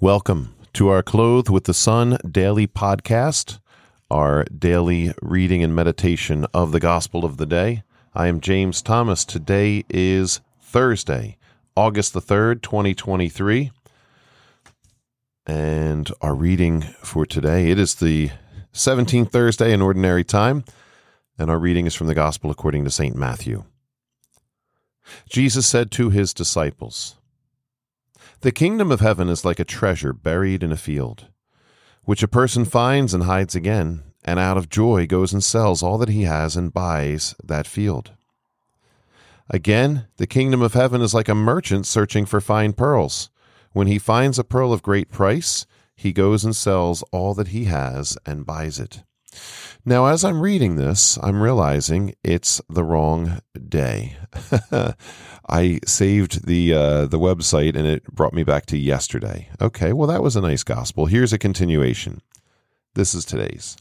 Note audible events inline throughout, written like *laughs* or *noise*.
Welcome to our Clothed with the Sun daily podcast, our daily reading and meditation of the Gospel of the day. I am James Thomas. Today is Thursday, August the 3rd, 2023. And our reading for today, it is the 17th Thursday in Ordinary Time, and our reading is from the Gospel according to St. Matthew. Jesus said to his disciples, The kingdom of heaven is like a treasure buried in a field, which a person finds and hides again, and out of joy goes and sells all that he has and buys that field. Again, the kingdom of heaven is like a merchant searching for fine pearls. When he finds a pearl of great price, he goes and sells all that he has and buys it. Now, as I'm reading this, I'm realizing it's the wrong day. *laughs* I saved the uh, the website and it brought me back to yesterday. Okay, well that was a nice gospel. Here's a continuation. This is today's.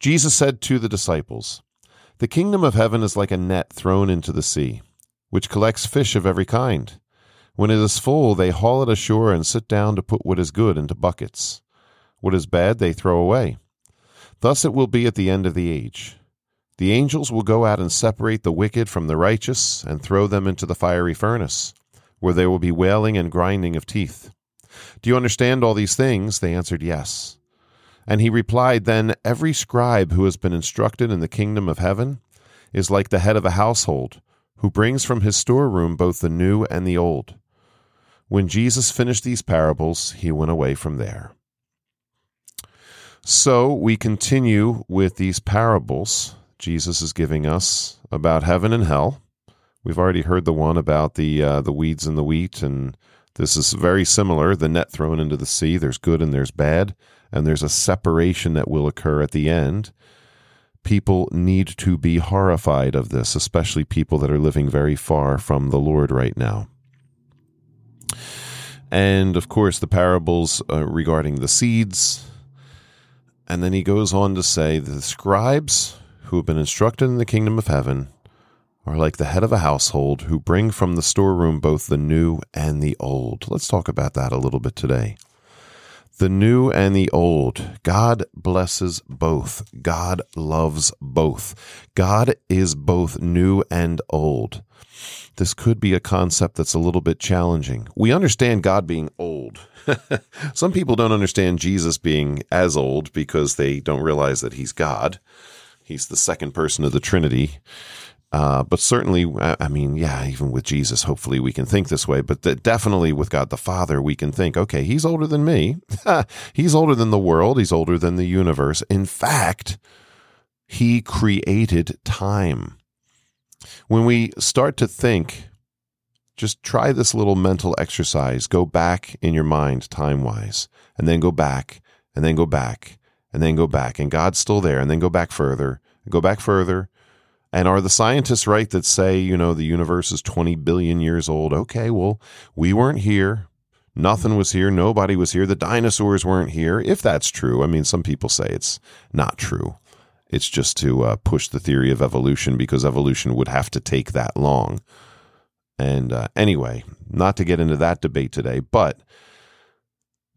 Jesus said to the disciples, "The kingdom of heaven is like a net thrown into the sea, which collects fish of every kind. When it is full, they haul it ashore and sit down to put what is good into buckets. What is bad, they throw away." Thus it will be at the end of the age. The angels will go out and separate the wicked from the righteous and throw them into the fiery furnace, where there will be wailing and grinding of teeth. Do you understand all these things? They answered, Yes. And he replied, Then every scribe who has been instructed in the kingdom of heaven is like the head of a household, who brings from his storeroom both the new and the old. When Jesus finished these parables, he went away from there. So we continue with these parables Jesus is giving us about heaven and hell. We've already heard the one about the uh, the weeds and the wheat, and this is very similar. The net thrown into the sea. There's good and there's bad, and there's a separation that will occur at the end. People need to be horrified of this, especially people that are living very far from the Lord right now. And of course, the parables uh, regarding the seeds, and then he goes on to say the scribes who have been instructed in the kingdom of heaven are like the head of a household who bring from the storeroom both the new and the old. Let's talk about that a little bit today. The new and the old. God blesses both. God loves both. God is both new and old. This could be a concept that's a little bit challenging. We understand God being old. *laughs* Some people don't understand Jesus being as old because they don't realize that he's God. He's the second person of the Trinity. Uh, but certainly, I mean, yeah, even with Jesus, hopefully we can think this way. But definitely with God the Father, we can think, okay, he's older than me. *laughs* he's older than the world. He's older than the universe. In fact, he created time. When we start to think, just try this little mental exercise. Go back in your mind, time wise, and then go back, and then go back, and then go back. And God's still there, and then go back further, go back further and are the scientists right that say, you know, the universe is 20 billion years old? Okay, well, we weren't here. Nothing was here. Nobody was here. The dinosaurs weren't here. If that's true, I mean, some people say it's not true. It's just to uh, push the theory of evolution because evolution would have to take that long. And uh, anyway, not to get into that debate today, but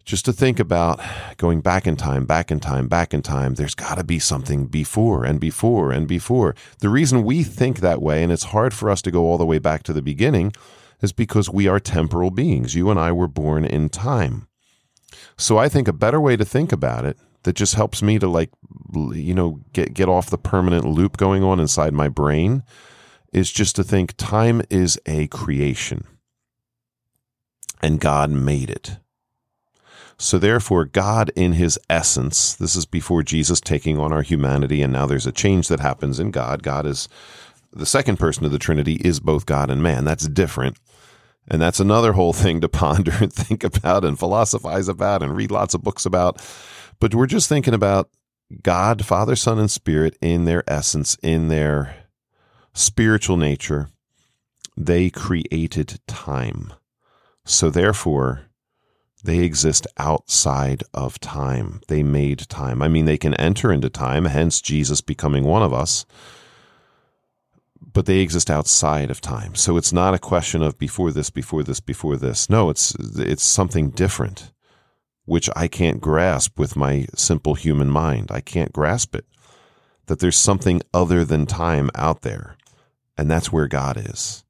just to think about going back in time, back in time, back in time, there's got to be something before and before and before. The reason we think that way, and it's hard for us to go all the way back to the beginning, is because we are temporal beings. You and I were born in time. So I think a better way to think about it that just helps me to like you know get get off the permanent loop going on inside my brain is just to think time is a creation and God made it. So, therefore, God, in his essence, this is before Jesus taking on our humanity, and now there's a change that happens in God. God is the second person of the Trinity, is both God and man. That's different. And that's another whole thing to ponder and *laughs* think about and philosophize about and read lots of books about. But we're just thinking about God, Father, Son, and Spirit in their essence, in their spiritual nature. They created time. So, therefore, they exist outside of time. They made time. I mean, they can enter into time, hence Jesus becoming one of us, but they exist outside of time. So it's not a question of before this, before this, before this. No, it's it's something different. which I can't grasp with my simple human mind. I can't grasp it. That there's something other than time out there. And that's where God is.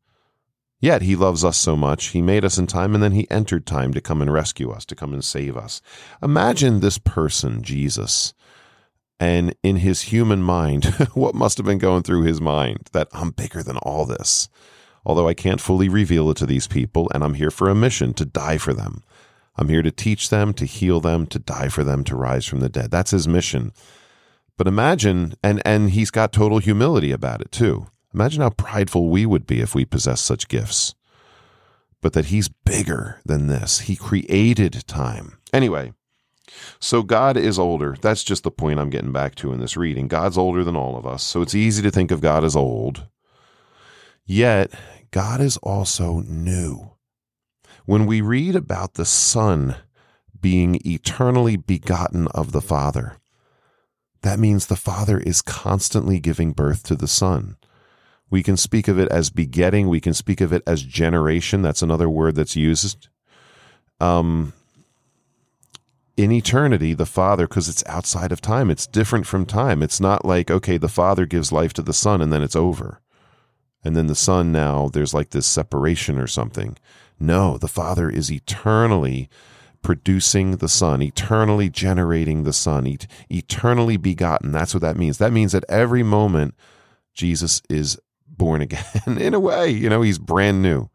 Yet he loves us so much, he made us in time and then he entered time to come and rescue us, to come and save us. Imagine this person, Jesus, and in his human mind, *laughs* what must have been going through his mind that I'm bigger than all this. Although I can't fully reveal it to these people, and I'm here for a mission to die for them. I'm here to teach them, to heal them, to die for them, to rise from the dead. That's his mission. But imagine, and, and he's got total humility about it too. Imagine how prideful we would be if we possessed such gifts. But that he's bigger than this. He created time. Anyway, so God is older. That's just the point I'm getting back to in this reading. God's older than all of us. So it's easy to think of God as old. Yet, God is also new. When we read about the Son being eternally begotten of the Father, that means the Father is constantly giving birth to the Son. We can speak of it as begetting. We can speak of it as generation. That's another word that's used. Um, in eternity, the Father, because it's outside of time, it's different from time. It's not like, okay, the Father gives life to the Son and then it's over. And then the Son now, there's like this separation or something. No, the Father is eternally producing the Son, eternally generating the Son, et- eternally begotten. That's what that means. That means that every moment, Jesus is born again *laughs* in a way. You know, he's brand new.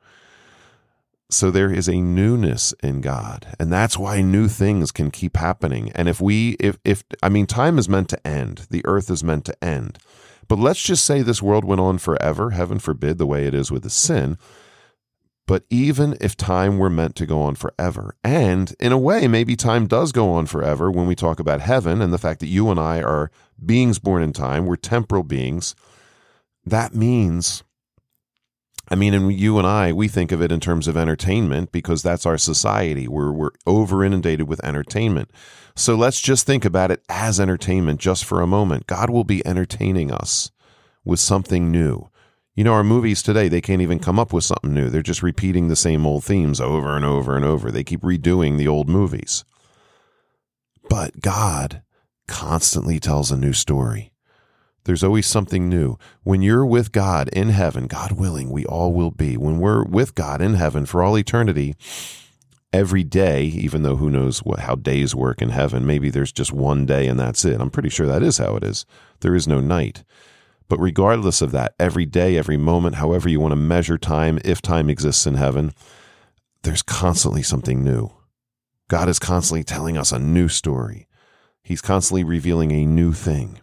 So there is a newness in God, and that's why new things can keep happening. And if we, if, if, I mean, time is meant to end, the earth is meant to end. But let's just say this world went on forever, heaven forbid, the way it is with the sin. But even if time were meant to go on forever, and in a way, maybe time does go on forever when we talk about heaven and the fact that you and I are beings born in time, we're temporal beings, that means I mean, and you and I, we think of it in terms of entertainment because that's our society. We're, we're over inundated with entertainment. So let's just think about it as entertainment just for a moment. God will be entertaining us with something new. You know, our movies today, they can't even come up with something new. They're just repeating the same old themes over and over and over. They keep redoing the old movies. But God constantly tells a new story. There's always something new. When you're with God in heaven, God willing, we all will be. When we're with God in heaven for all eternity, every day, even though who knows what, how days work in heaven, maybe there's just one day and that's it. I'm pretty sure that is how it is. There is no night. But regardless of that, every day, every moment, however you want to measure time, if time exists in heaven, there's constantly something new. God is constantly telling us a new story. He's constantly revealing a new thing.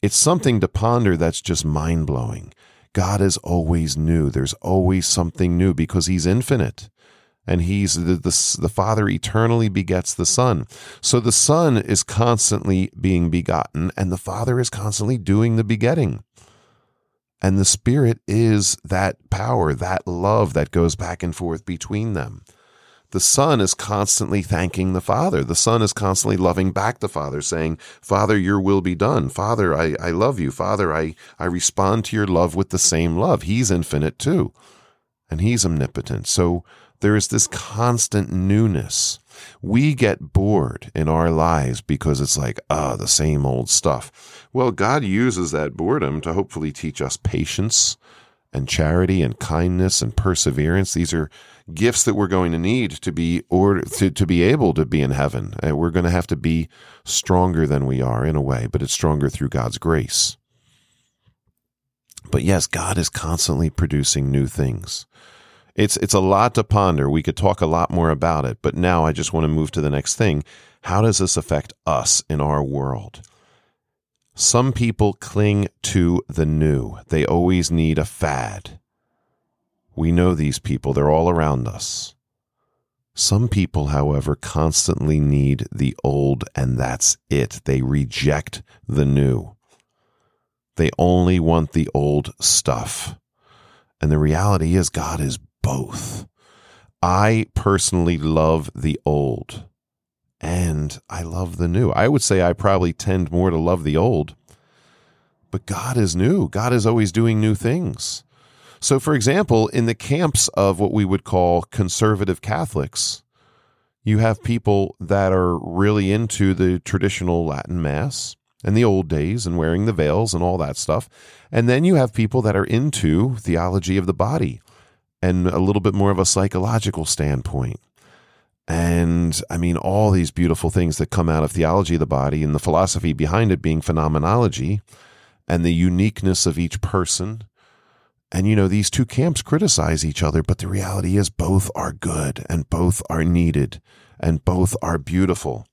It's something to ponder that's just mind blowing. God is always new. There's always something new because He's infinite. And he's the, the, the Father eternally begets the Son. So the Son is constantly being begotten, and the Father is constantly doing the begetting. And the Spirit is that power, that love that goes back and forth between them the Son is constantly thanking the Father. The Son is constantly loving back the Father, saying, Father, your will be done. Father, I, I love you. Father, I, I respond to your love with the same love. He's infinite too, and He's omnipotent. So there is this constant newness. We get bored in our lives because it's like, ah, the same old stuff. Well, God uses that boredom to hopefully teach us patience and charity and kindness and perseverance. These are gifts that we're going to need to be or to, to be able to be in heaven. And we're going to have to be stronger than we are in a way, but it's stronger through God's grace. But yes, God is constantly producing new things. It's it's a lot to ponder. We could talk a lot more about it, but now I just want to move to the next thing. How does this affect us in our world? Some people cling to the new. They always need a fad. We know these people, they're all around us. Some people, however, constantly need the old, and that's it. They reject the new. They only want the old stuff. And the reality is, God is both. I personally love the old and I love the new. I would say I probably tend more to love the old, but God is new. God is always doing new things. So, for example, in the camps of what we would call conservative Catholics, You have people that are really into the traditional Latin Mass and the old days and wearing the veils and all that stuff. And then you have people that are into theology of the body and a little bit more of a psychological standpoint. And I mean, all these beautiful things that come out of theology of the body and the philosophy behind it being phenomenology and the uniqueness of each person. And, you know, these two camps criticize each other, but the reality is both are good and both are needed and both are beautiful.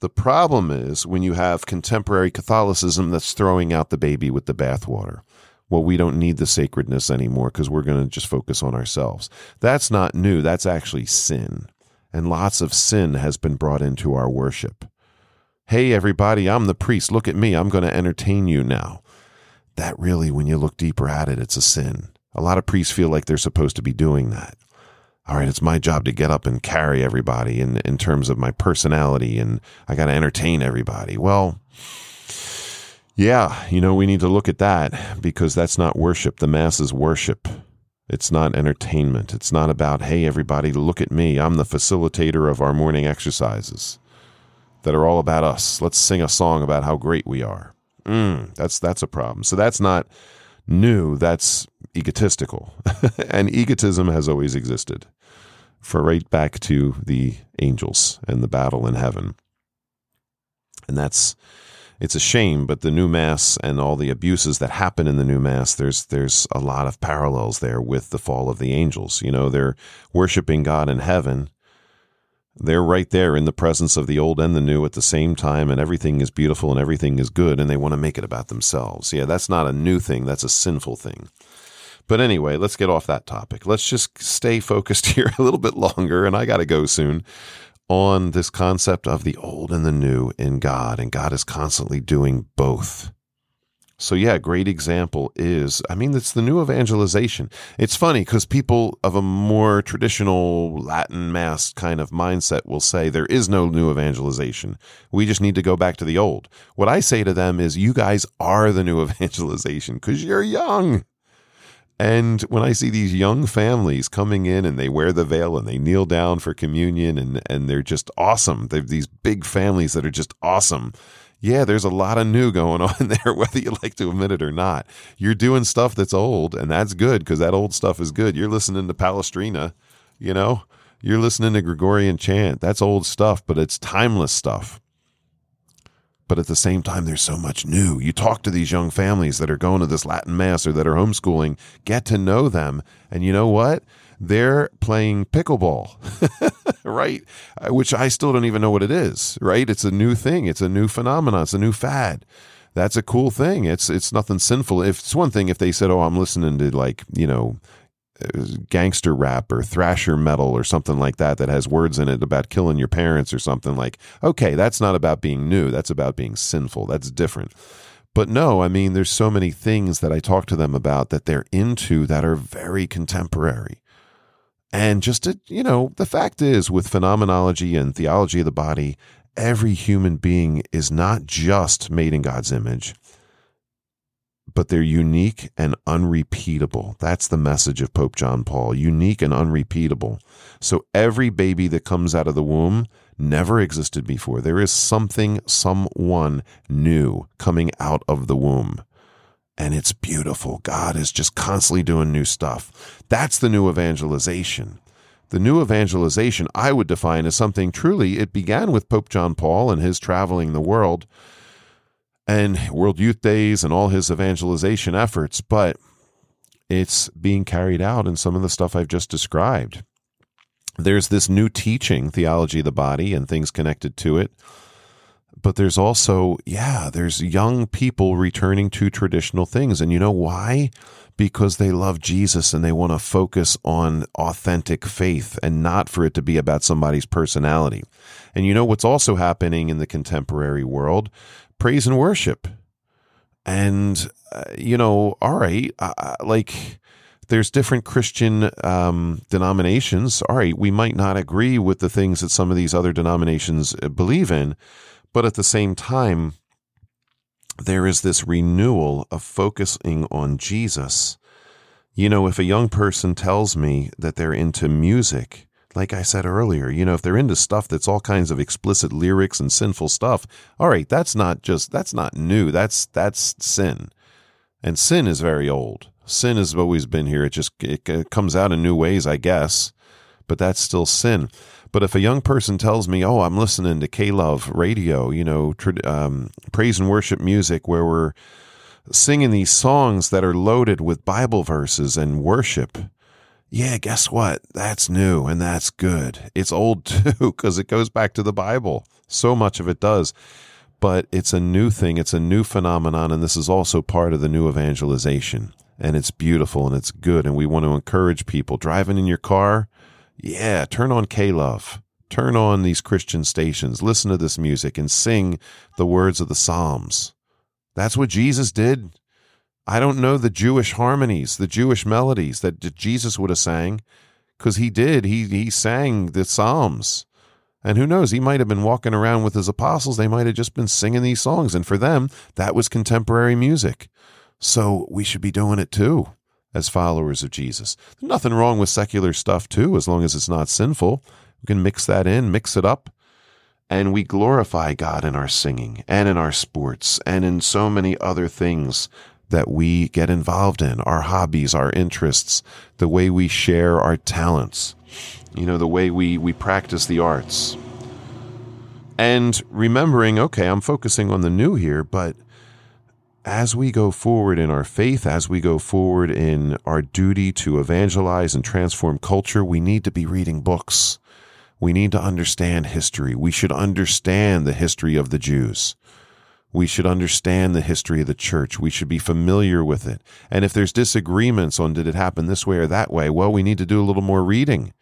The problem is when you have contemporary Catholicism that's throwing out the baby with the bathwater. Well, we don't need the sacredness anymore because we're going to just focus on ourselves. That's not new. That's actually sin. And lots of sin has been brought into our worship. Hey, everybody, I'm the priest. Look at me. I'm going to entertain you now. That really, when you look deeper at it, it's a sin. A lot of priests feel like they're supposed to be doing that all right, it's my job to get up and carry everybody in, in terms of my personality and I got to entertain everybody. Well, yeah, you know, we need to look at that because that's not worship. The Mass is worship. It's not entertainment. It's not about, hey, everybody, look at me. I'm the facilitator of our morning exercises that are all about us. Let's sing a song about how great we are. Mm, that's that's a problem. So that's not new. That's egotistical, *laughs* and egotism has always existed for right back to the angels and the battle in heaven. And that's it's a shame, but the new mass and all the abuses that happen in the new mass, there's there's a lot of parallels there with the fall of the angels. You know, they're worshiping God in heaven. They're right there in the presence of the old and the new at the same time, and everything is beautiful and everything is good, and they want to make it about themselves. Yeah, that's not a new thing, that's a sinful thing. But anyway, let's get off that topic. Let's just stay focused *laughs* here a little bit longer, and I got to go soon on this concept of the old and the new in God, and God is constantly doing both. So, yeah, great example is I mean, it's the new evangelization. It's funny because people of a more traditional Latin Mass kind of mindset will say there is no new evangelization. We just need to go back to the old. What I say to them is, you guys are the new *laughs* evangelization because you're young. And when I see these young families coming in and they wear the veil and they kneel down for communion and, and they're just awesome, they're these big families that are just awesome. Yeah, there's a lot of new going *laughs* on there, whether you like to admit it or not. You're doing stuff that's old, and that's good because that old stuff is good. You're listening to Palestrina, you know, you're listening to Gregorian chant. That's old stuff, but it's timeless stuff but at the same time, there's so much new. You talk to these young families that are going to this Latin Mass or that are homeschooling, get to know them. And you know what? They're playing pickleball, *laughs* right? Uh, which I still don't even know what it is, right? It's a new thing, it's a new phenomenon, it's a new fad. That's a cool thing. It's it's nothing sinful. If it's one thing if they said, "Oh, I'm listening to like you know gangster rap or thrasher metal or something like that that has words in it about killing your parents or something like okay that's not about being new that's about being sinful that's different. But no i mean there's so many things that i talk to them about that they're into that are very contemporary. And just to, you know the fact is with phenomenology and theology of the body every human being is not just made in god's image but they're unique and unrepeatable. That's the message of Pope John Paul unique and unrepeatable. So every baby that comes out of the womb never existed before. There is something, someone new coming out of the womb. And it's beautiful. God is just constantly doing new stuff. That's the new evangelization. The new evangelization I would define as something truly, it began with Pope John Paul and his traveling the world and World Youth Days and all his evangelization efforts, but it's being carried out in some of the stuff I've just described. There's this new teaching, theology of the body, and things connected to it. But there's also, yeah, there's young people returning to traditional things. And you know why? Because they love Jesus and they want to focus on authentic faith and not for it to be about somebody's personality. And you know what's also happening in the contemporary world? praise and worship. And, uh, you know, all right, uh, like there's different Christian um, denominations. All right, we might not agree with the things that some of these other denominations uh, believe in, but at the same time, there is this renewal of focusing on Jesus. You know, if a young person tells me that they're into music, like I said earlier, you know, if they're into stuff that's all kinds of explicit lyrics and sinful stuff, all right, that's not just that's not new. That's that's sin. And sin is very old. Sin has always been here. It just it, comes out in new ways, I guess, but that's still sin. But if a young person tells me, "Oh, I'm listening to K Love radio," you know, um, praise and worship music, where we're singing these songs that are loaded with Bible verses and worship, yeah, guess what? That's new and that's good. It's old *laughs* too because it goes back to the Bible. So much of it does. But it's a new thing, it's a new phenomenon, and this is also part of the new evangelization. And it's beautiful and it's good. And we want to encourage people driving in your car. Yeah, turn on K Love. Turn on these Christian stations. Listen to this music and sing the words of the Psalms. That's what Jesus did. I don't know the Jewish harmonies, the Jewish melodies that Jesus would have sang, because he did. He he sang the Psalms. And who knows, he might have been walking around with his apostles. They might have just been singing these songs. And for them, that was contemporary music. So we should be doing it too as followers of Jesus. There's nothing wrong with secular stuff too, as long as it's not sinful. We can mix that in, mix it up. And we glorify God in our singing and in our sports and in so many other things that we get involved in, our hobbies, our interests, the way we share our talents, you know, the way we, we practice the arts. And remembering, okay, I'm focusing on the new here, but as we go forward in our faith, as we go forward in our duty to evangelize and transform culture, we need to be reading books. We need to understand history. We should understand the history of the Jews. We should understand the history of the church. We should be familiar with it. And if there's disagreements on did it happen this way or that way, well, we need to do a little more reading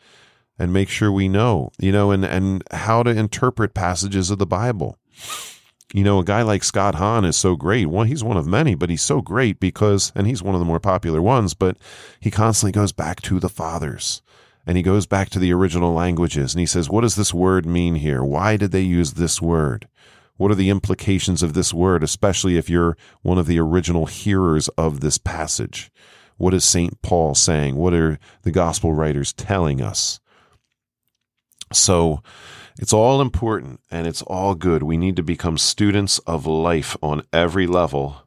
and make sure we know, you know, and, and how to interpret passages of the Bible. You know, a guy like Scott Hahn is so great. Well, he's one of many, but he's so great because, and he's one of the more popular ones, but he constantly goes back to the fathers and he goes back to the original languages and he says, what does this word mean here? Why did they use this word? What are the implications of this word, especially if you're one of the original hearers of this passage? What is St. Paul saying? What are the gospel writers telling us? So it's all important and it's all good. We need to become students of life on every level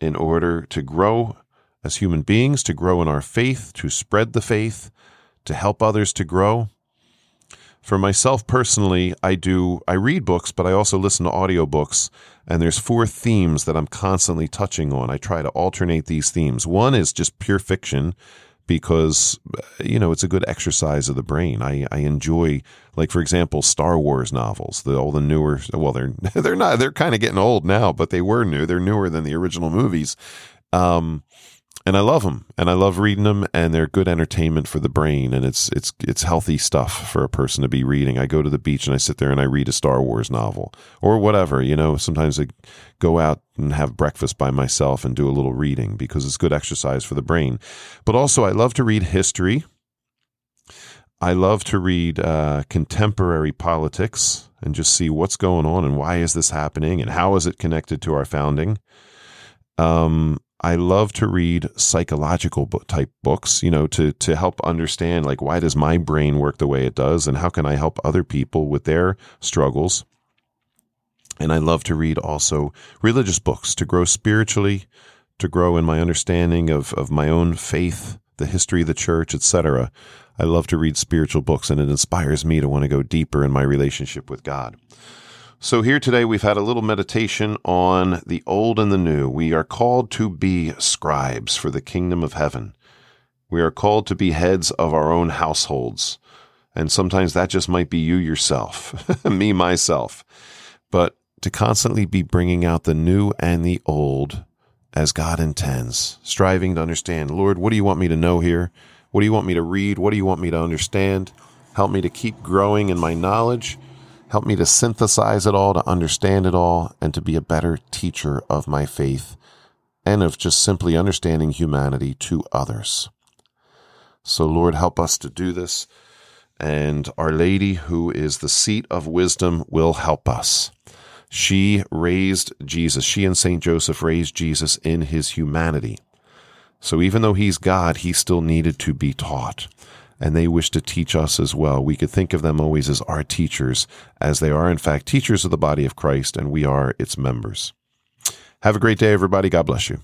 in order to grow as human beings, to grow in our faith, to spread the faith, to help others to grow. For myself personally, I do I read books, but I also listen to audiobooks, and there's four themes that I'm constantly touching on. I try to alternate these themes. One is just pure fiction because you know it's a good exercise of the brain. I, I enjoy like for example Star Wars novels, the all the newer well they're *laughs* they're not they're kind of getting old now, but they were new. They're newer than the original movies. Um, and I love them, and I love reading them, and they're good entertainment for the brain, and it's it's it's healthy stuff for a person to be reading. I go to the beach and I sit there and I read a Star Wars novel or whatever. You know, sometimes I go out and have breakfast by myself and do a little reading because it's good exercise for the brain. But also, I love to read history. I love to read uh, contemporary politics and just see what's going on and why is this happening and how is it connected to our founding. Um, I love to read psychological type books, you know, to to help understand like why does my brain work the way it does and how can I help other people with their struggles. And I love to read also religious books to grow spiritually, to grow in my understanding of of my own faith, the history of the church, etc. I love to read spiritual books and it inspires me to want to go deeper in my relationship with God. So, here today we've had a little meditation on the old and the new. We are called to be scribes for the kingdom of heaven. We are called to be heads of our own households. And sometimes that just might be you yourself, *laughs* me, myself. But to constantly be bringing out the new and the old as God intends, striving to understand, Lord, what do you want me to know here? What do you want me to read? What do you want me to understand? Help me to keep growing in my knowledge Help me to synthesize it all, to understand it all, and to be a better teacher of my faith and of just simply understanding humanity to others. So, Lord, help us to do this. And Our Lady, who is the seat of wisdom, will help us. She raised Jesus. She and St. Joseph raised Jesus in his humanity. So even though he's God, he still needed to be taught. And they wish to teach us as well. We could think of them always as our teachers, as they are, in fact, teachers of the body of Christ, and we are its members. Have a great day, everybody. God bless you.